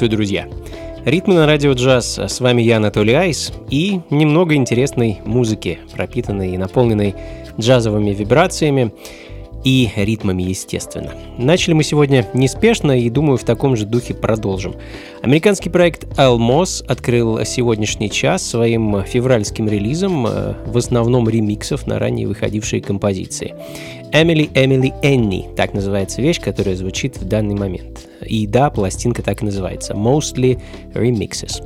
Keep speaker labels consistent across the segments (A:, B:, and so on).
A: Приветствую, друзья! Ритмы на радио джаз. С вами я, Анатолий Айс, и немного интересной музыки, пропитанной и наполненной джазовыми вибрациями и ритмами, естественно. Начали мы сегодня неспешно и, думаю, в таком же духе продолжим. Американский проект Almos открыл сегодняшний час своим февральским релизом, э, в основном ремиксов на ранее выходившие композиции. Эмили, Эмили, Энни, так называется вещь, которая звучит в данный момент. И да, пластинка так и называется, Mostly Remixes.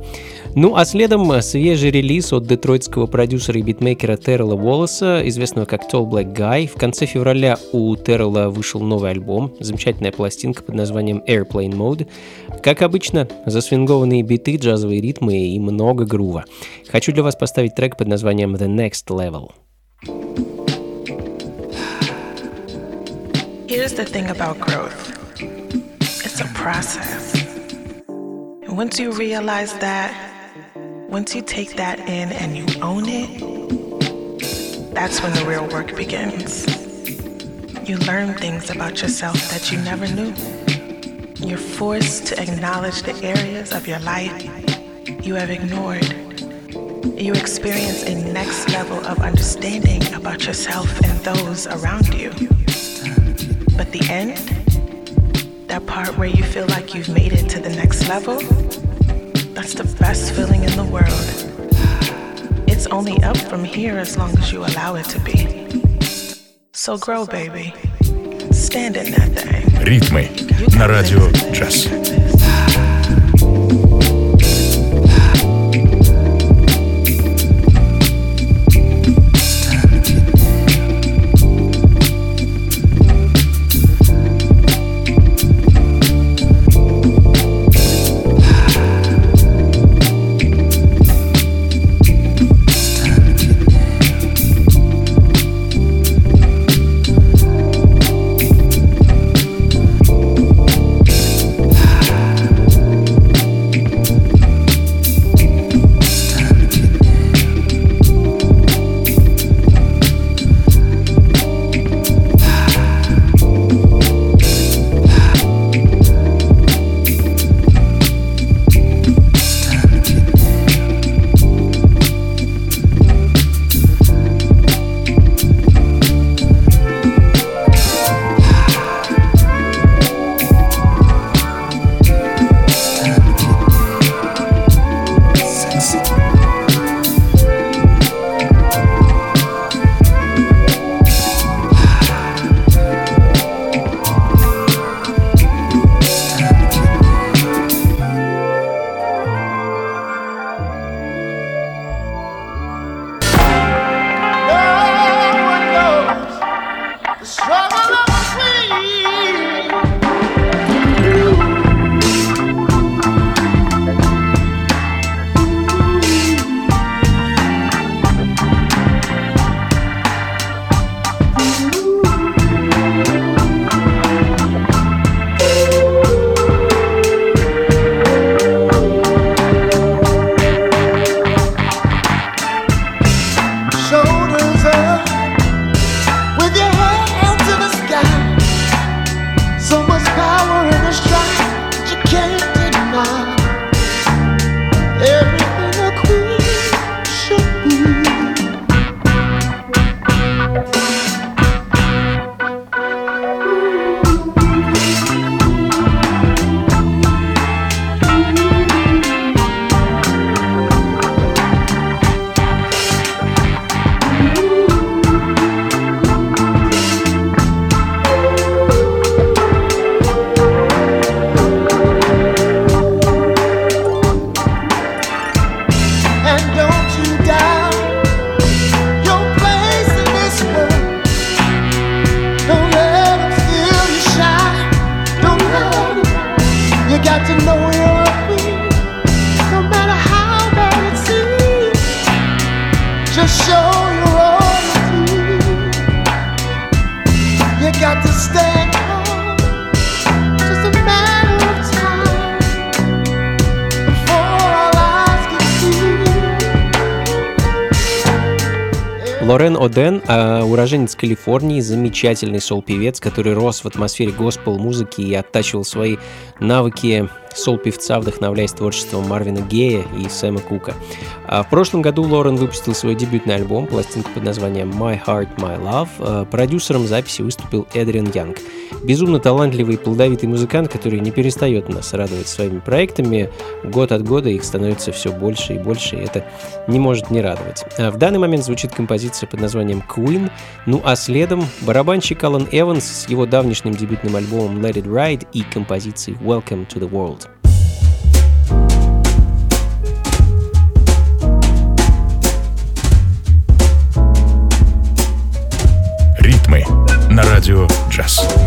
A: Ну а следом свежий релиз от детройтского продюсера и битмейкера Террела Уоллеса, известного как Tall Black Guy. В конце февраля у Террела вышел новый альбом, замечательная пластинка под названием Airplane Mode. Как обычно, засвингованные биты, джазовые ритмы и много грува. Хочу для вас поставить трек под названием The Next Level.
B: Here's the thing about growth it's a process. And once you realize that, once you take that in and you own it, that's when the real work begins. You learn things about yourself that you never knew. You're forced to acknowledge the areas of your life you have ignored. You experience a next level of understanding about yourself and those around you. But the end, that part where you feel like you've made it to the next level, that's the best feeling in the world. It's only up from here as long as you allow it to be. So grow, baby. Stand in that thing.
C: Ритмы на радио джаз.
A: Калифорнии, замечательный сол-певец, который рос в атмосфере госпел-музыки и оттачивал свои навыки сол-певца, вдохновляясь творчеством Марвина Гея и Сэма Кука. А в прошлом году Лорен выпустил свой дебютный альбом, пластинку под названием My Heart, My Love. А продюсером записи выступил Эдриан Янг. Безумно талантливый и плодовитый музыкант, который не перестает нас радовать своими проектами. Год от года их становится все больше и больше, и это не может не радовать. А в данный момент звучит композиция под названием Queen, ну а следом барабанщик Алан Эванс с его давнишним дебютным альбомом Let It Ride и композицией Welcome to the World.
C: на радио «Джаз».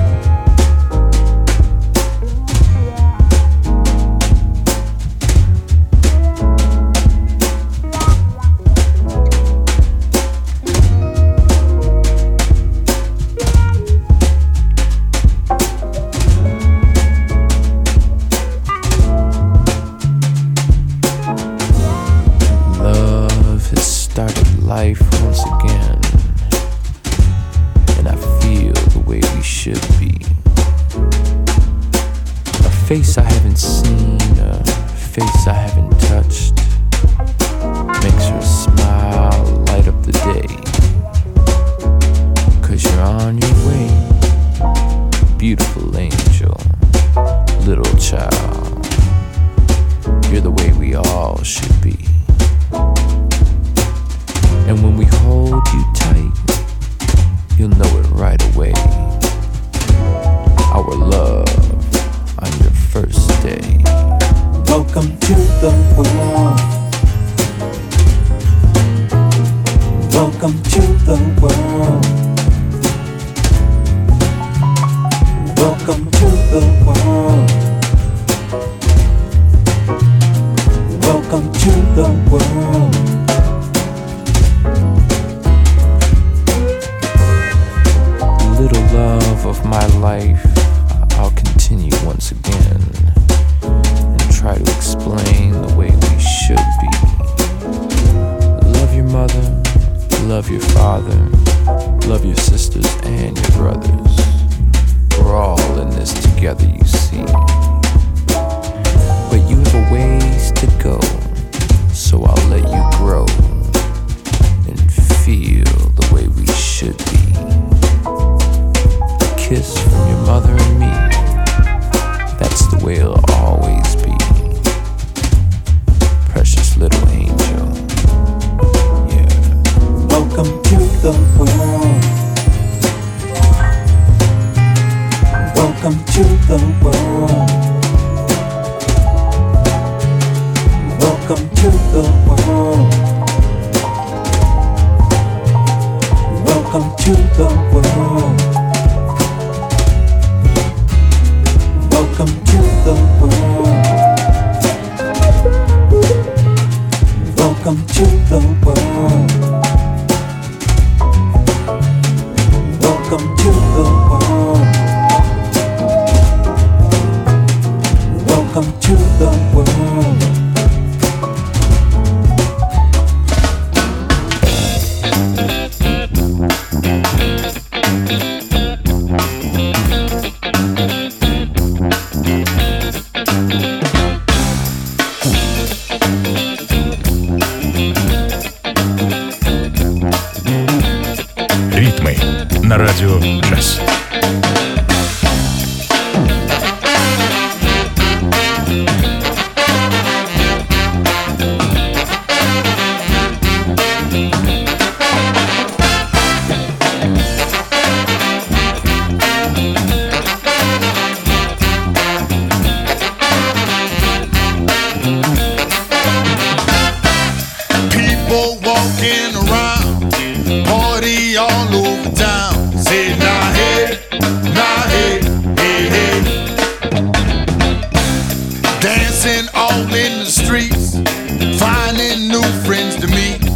D: New friends to meet.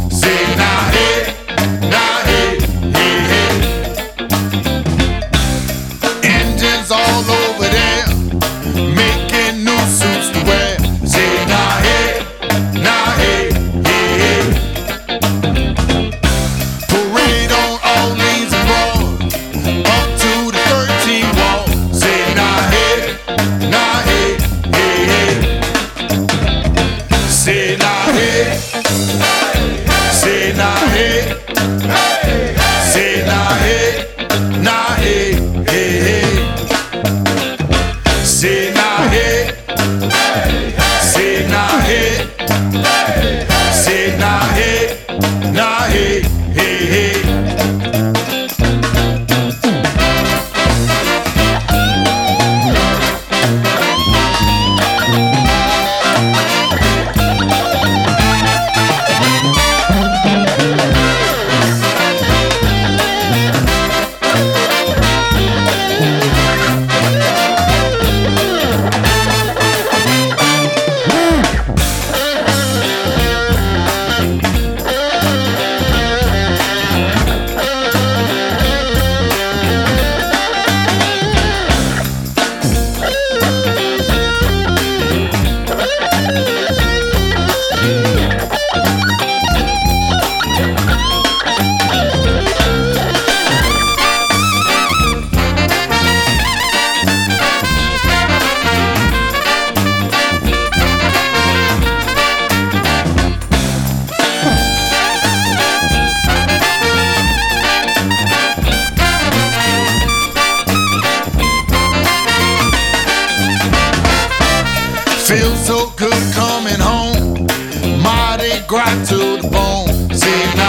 D: Sim.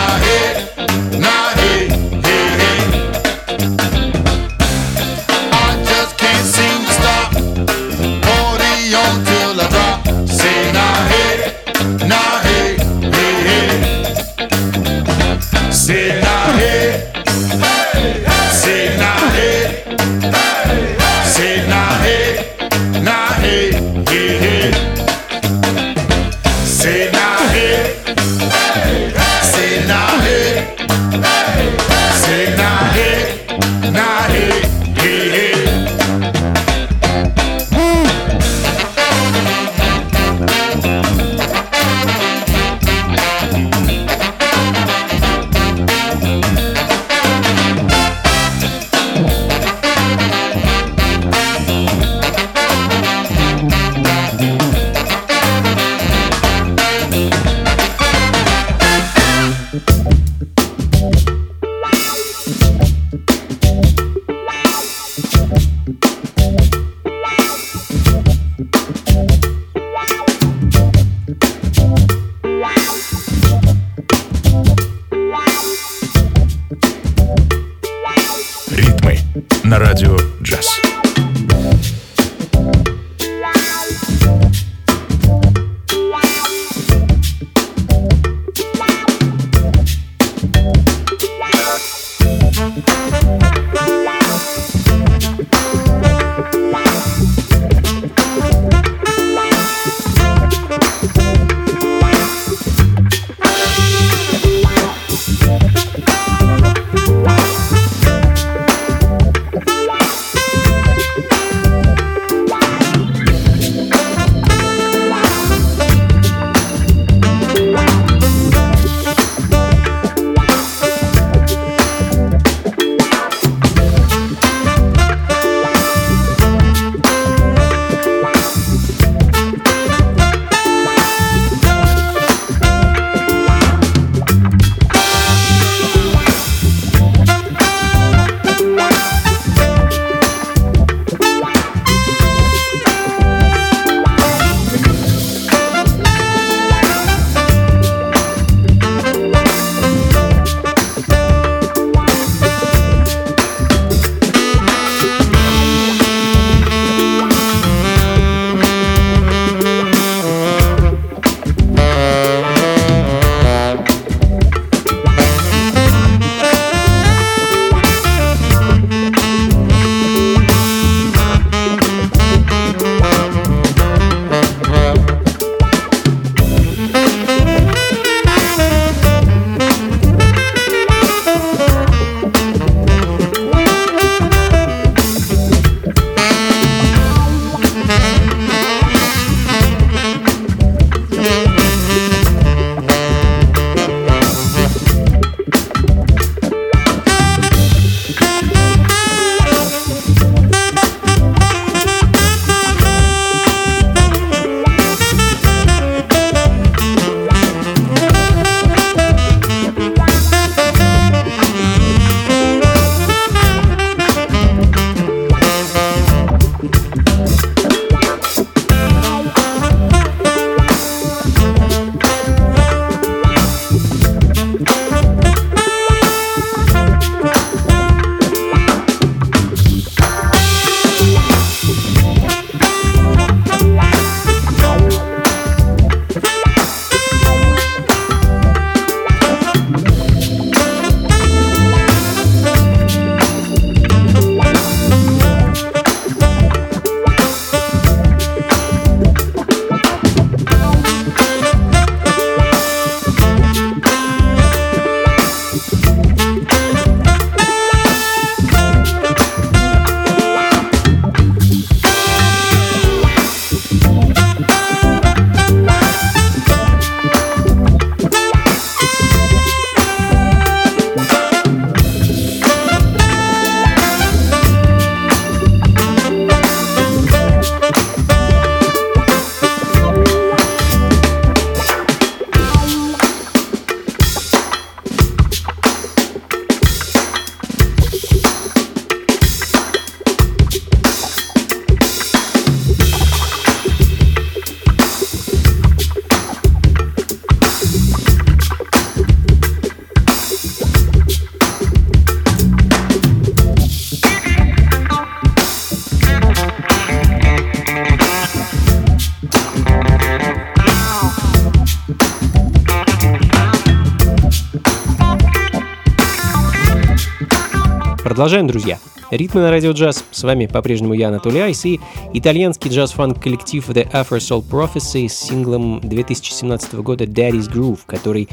A: Продолжаем, друзья. Ритмы на радио джаз. С вами по-прежнему я, Анатолий Айс, и итальянский джаз-фанк коллектив The Afro Soul Prophecy с синглом 2017 года Daddy's Groove, который,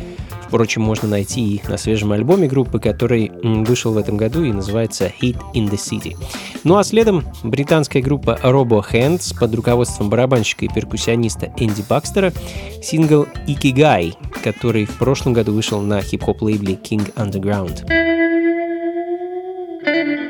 A: впрочем, можно найти и на свежем альбоме группы, который вышел в этом году и называется Hit in the City. Ну а следом британская группа Robo Hands под руководством барабанщика и перкуссиониста Энди Бакстера сингл Ikigai, который в прошлом году вышел на хип-хоп лейбле King Underground. Mm-hmm.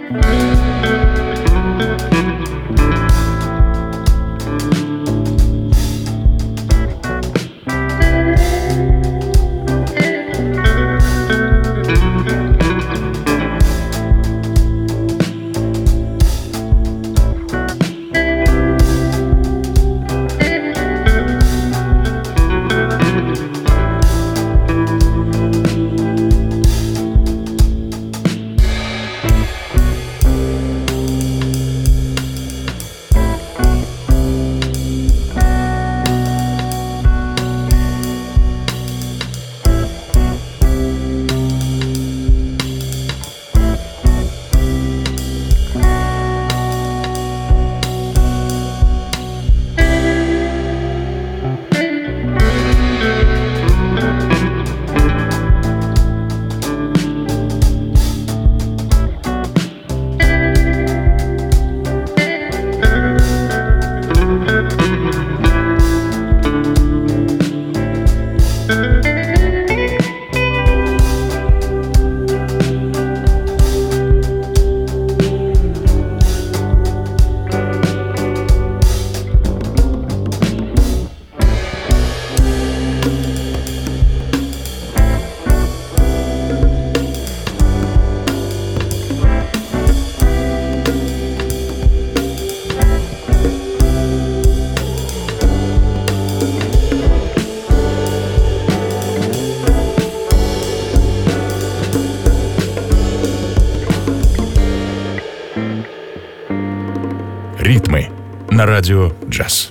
C: на радио «Джаз».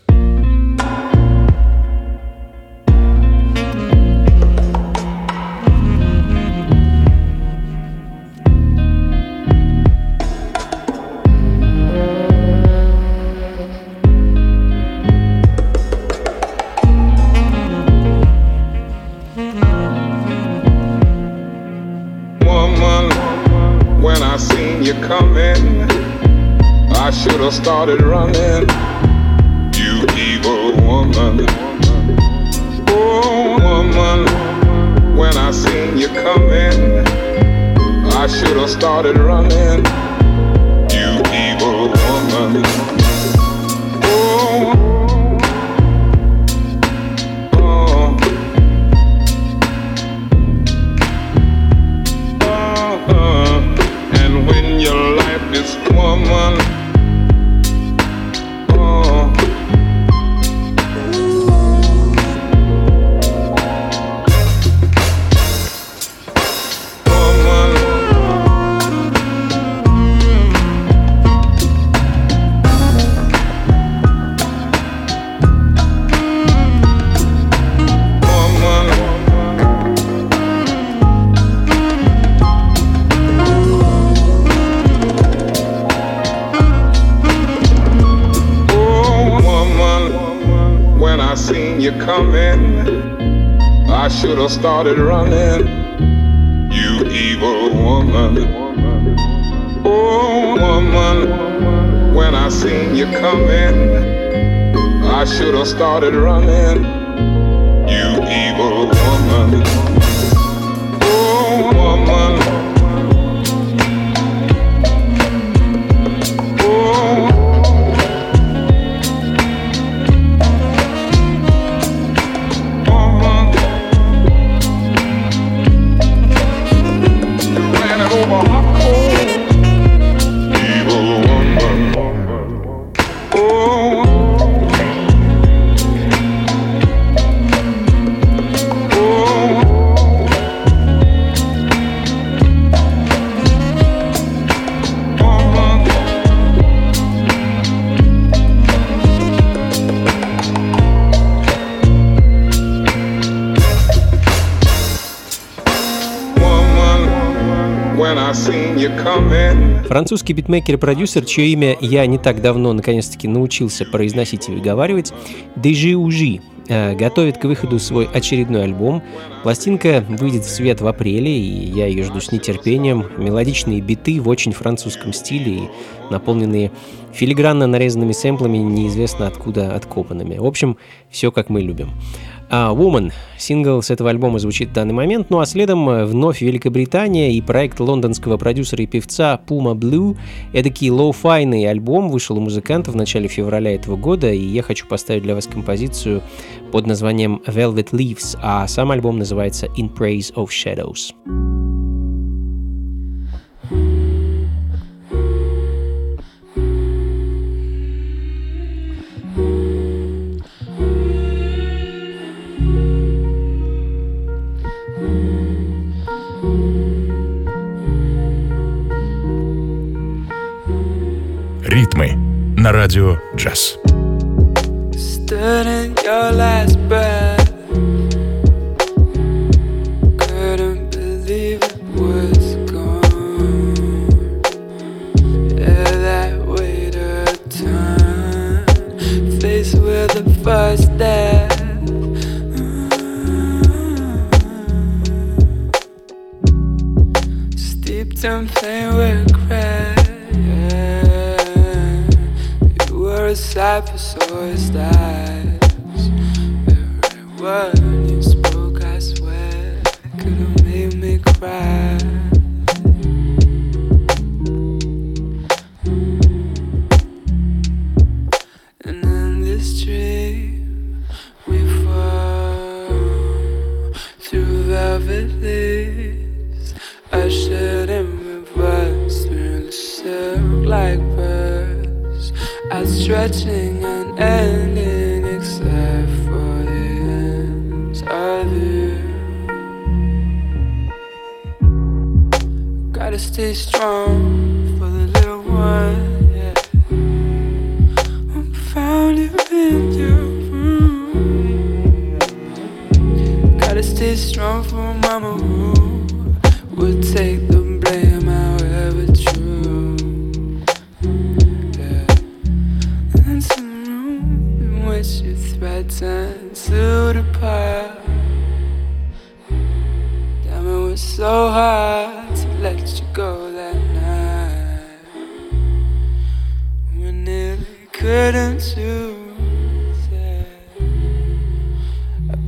D: Started running. I should have started running. You evil woman. Oh, woman.
A: Французский битмейкер и продюсер, чье имя я не так давно наконец-таки научился произносить и выговаривать, Дежи Ужи, э, готовит к выходу свой очередной альбом. Пластинка выйдет в свет в апреле, и я ее жду с нетерпением. Мелодичные биты в очень французском стиле и наполненные филигранно нарезанными сэмплами, неизвестно откуда откопанными. В общем, все как мы любим. А Woman, сингл с этого альбома звучит в данный момент, ну а следом э, вновь Великобритания и проект лондонского продюсера и певца Puma Blue. Эдакий лоу-файный альбом вышел у музыканта в начале февраля этого года, и я хочу поставить для вас композицию под названием Velvet Leaves, а сам альбом называется In Praise of Shadows.
C: Ритмы на радио джаз.
E: first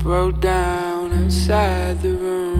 E: broke down inside the
F: room.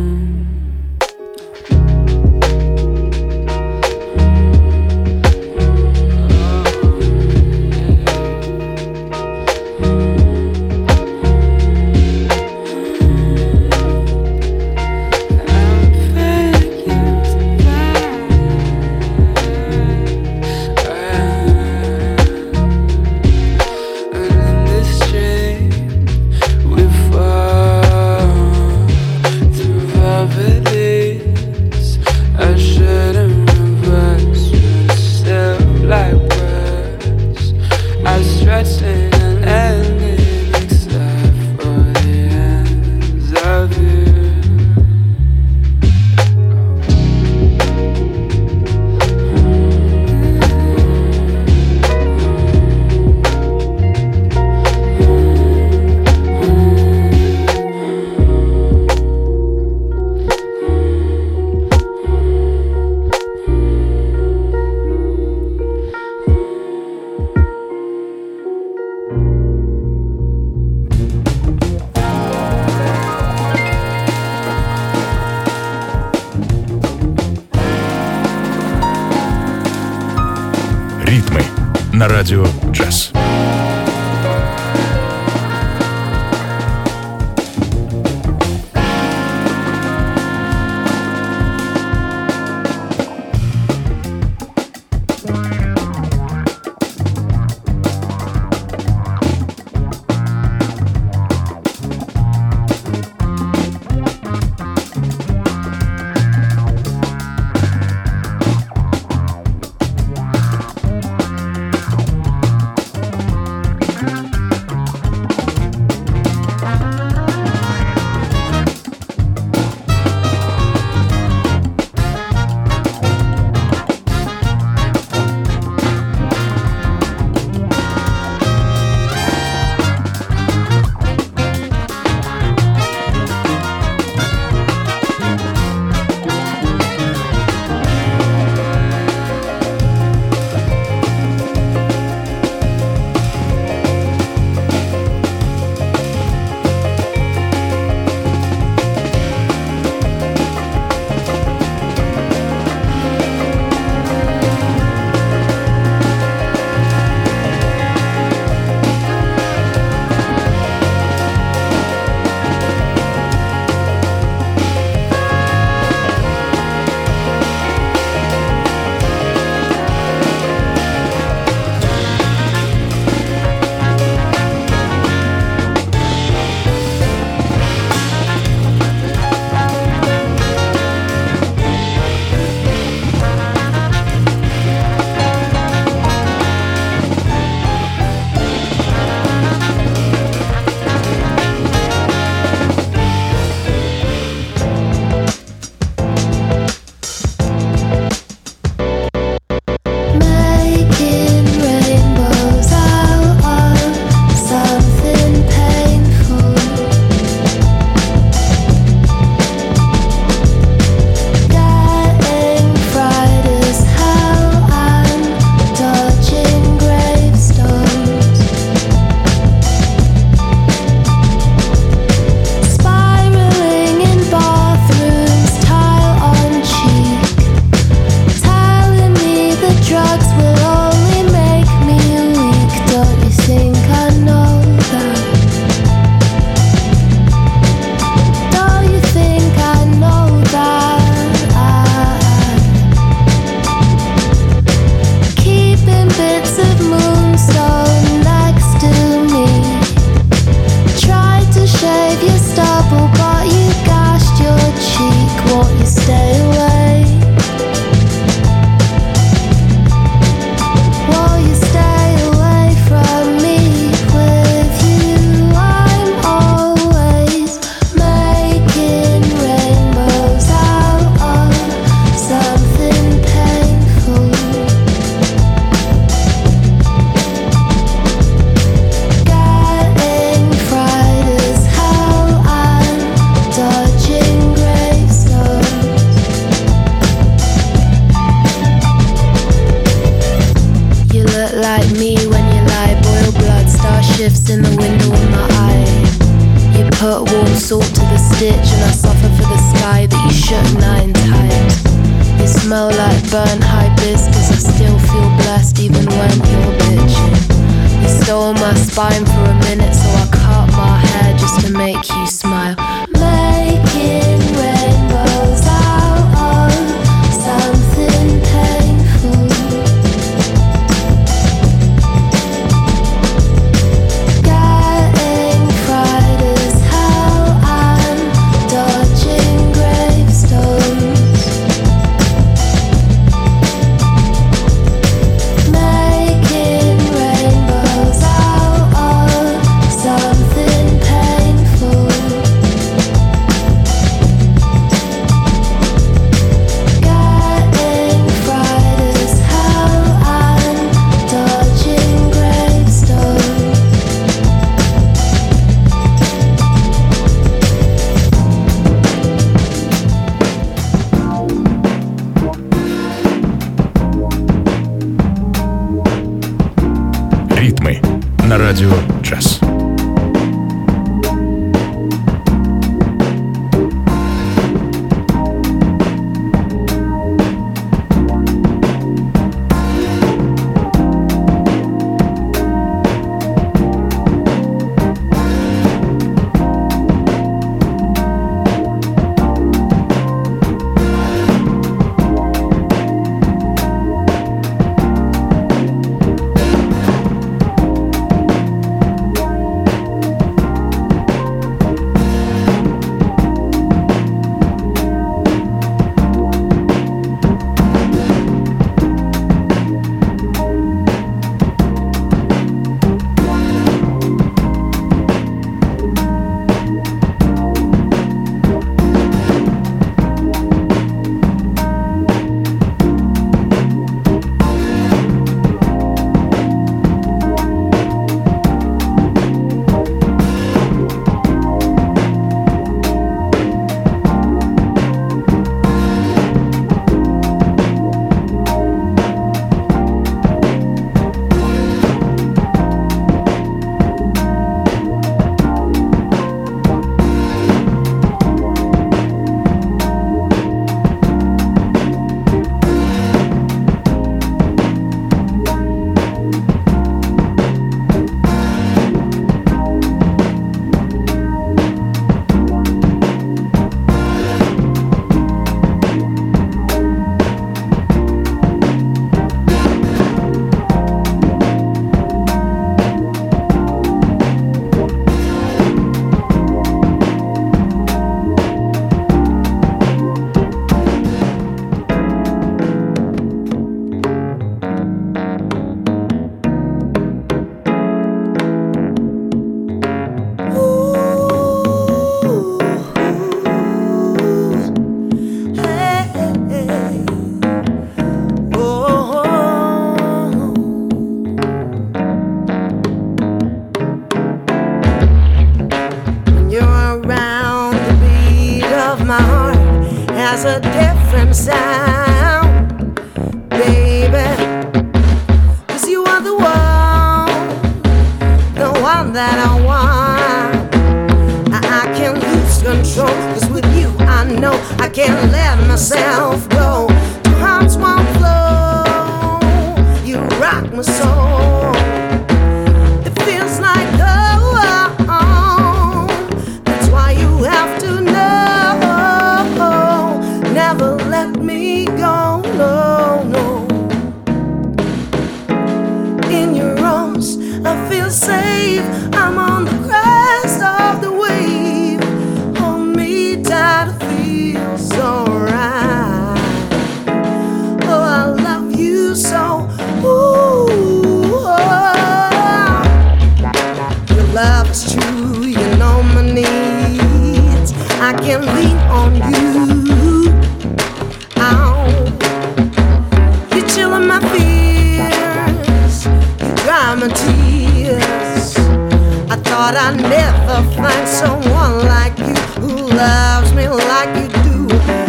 F: But I
G: never find someone like you who loves me like you do.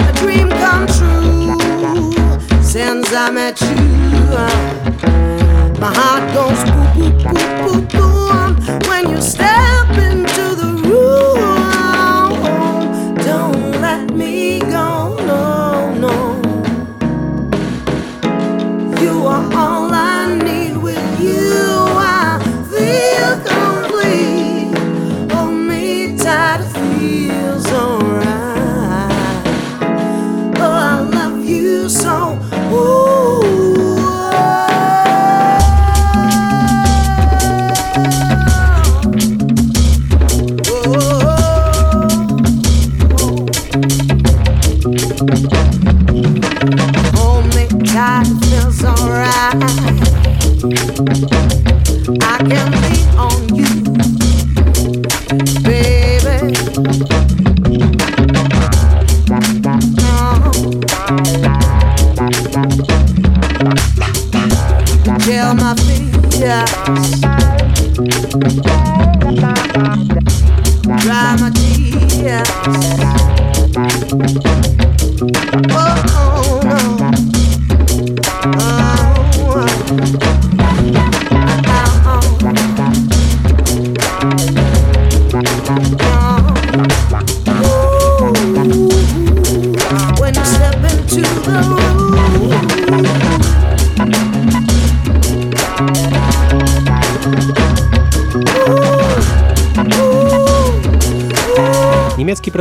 G: A dream come true since I met you. My heart goes boop boop boop boop boom um, when you step
A: in.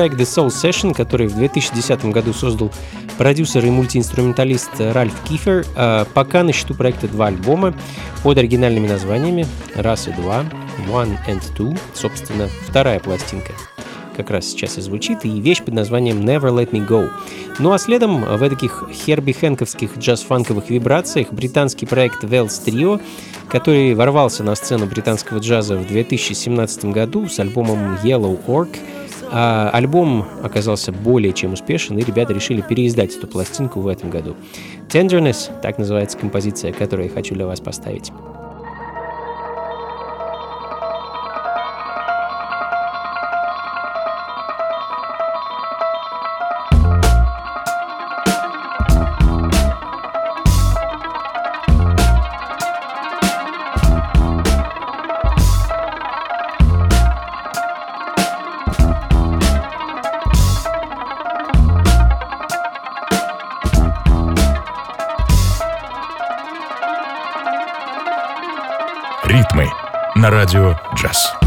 A: Проект The Soul Session, который в 2010 году создал продюсер и мультиинструменталист Ральф Кифер, а пока на счету проекта два альбома под оригинальными названиями «Раз и два», «One and Two», собственно, вторая пластинка как раз сейчас и звучит, и вещь под названием Never Let Me Go. Ну а следом в таких Херби Хэнковских джаз-фанковых вибрациях британский проект Wells Trio, который ворвался на сцену британского джаза в 2017 году с альбомом Yellow Orc. А альбом оказался более чем успешен, и ребята решили переиздать эту пластинку в этом году. Tenderness, так называется композиция, которую я хочу для вас поставить.
C: На радио джаз.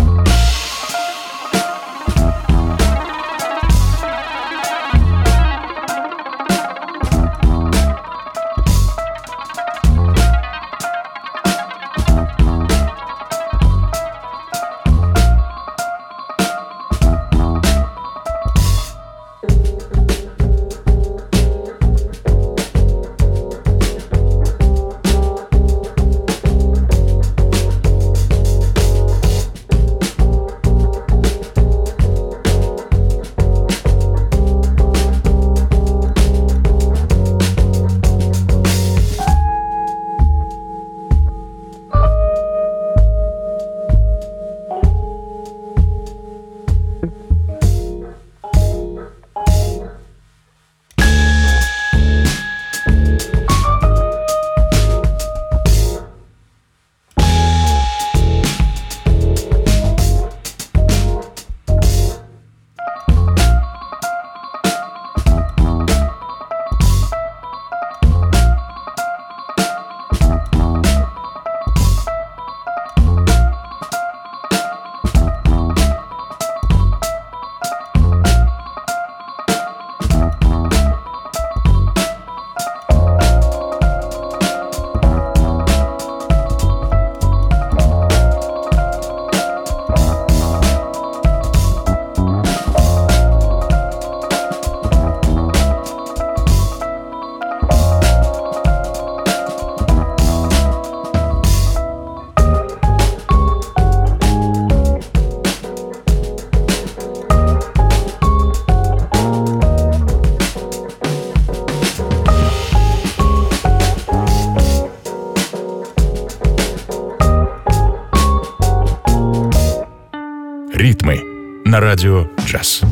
C: На радио джаз.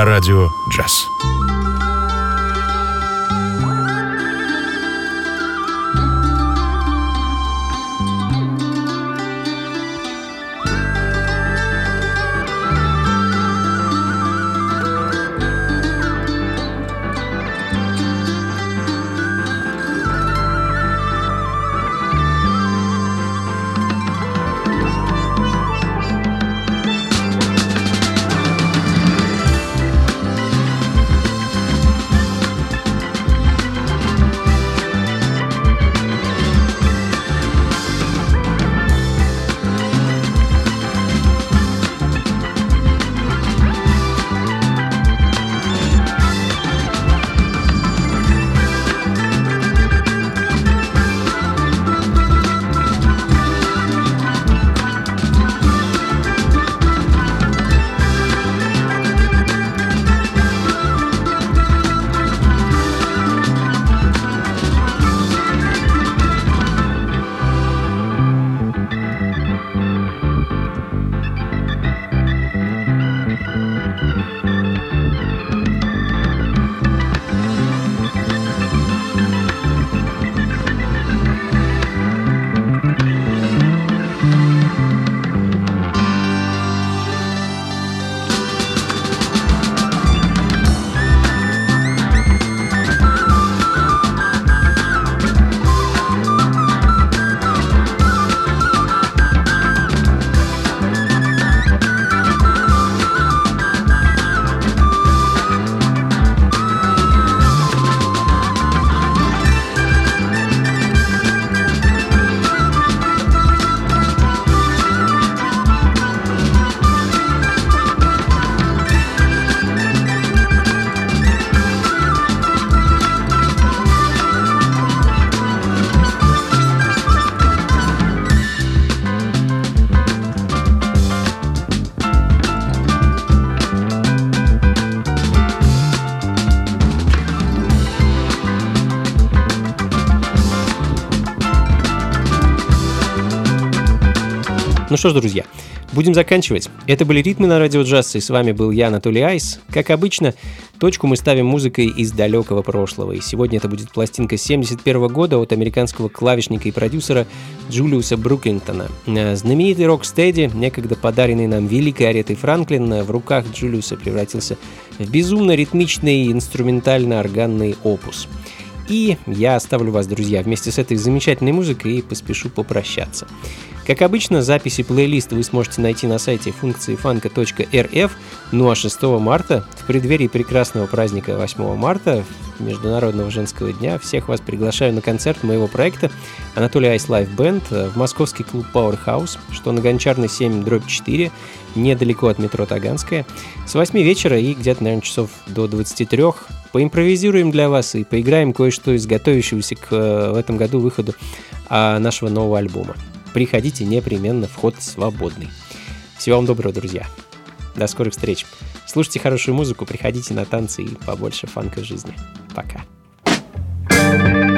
C: На радио джаз.
A: Что ж, друзья, будем заканчивать. Это были «Ритмы на радио джаз», и с вами был я, Анатолий Айс. Как обычно, точку мы ставим музыкой из далекого прошлого, и сегодня это будет пластинка 71 года от американского клавишника и продюсера Джулиуса Брукингтона. Знаменитый рок-стеди, некогда подаренный нам великой Аретой Франклин, в руках Джулиуса превратился в безумно ритмичный инструментально-органный опус. И я оставлю вас, друзья, вместе с этой замечательной музыкой и поспешу попрощаться. Как обычно, записи плейлиста вы сможете найти на сайте функцияфанка.рф. Ну а 6 марта, в преддверии прекрасного праздника 8 марта, Международного женского дня, всех вас приглашаю на концерт моего проекта Анатолий Айс Live Band в московский клуб Powerhouse, что на Гончарной 7 дробь 4, недалеко от метро Таганская, с 8 вечера и где-то, наверное, часов до 23. Поимпровизируем для вас и поиграем кое-что из готовящегося к в этом году выходу а, нашего нового альбома. Приходите непременно, вход свободный. Всего вам доброго, друзья. До скорых встреч. Слушайте хорошую музыку, приходите на танцы и побольше фанка жизни. Пока. thank you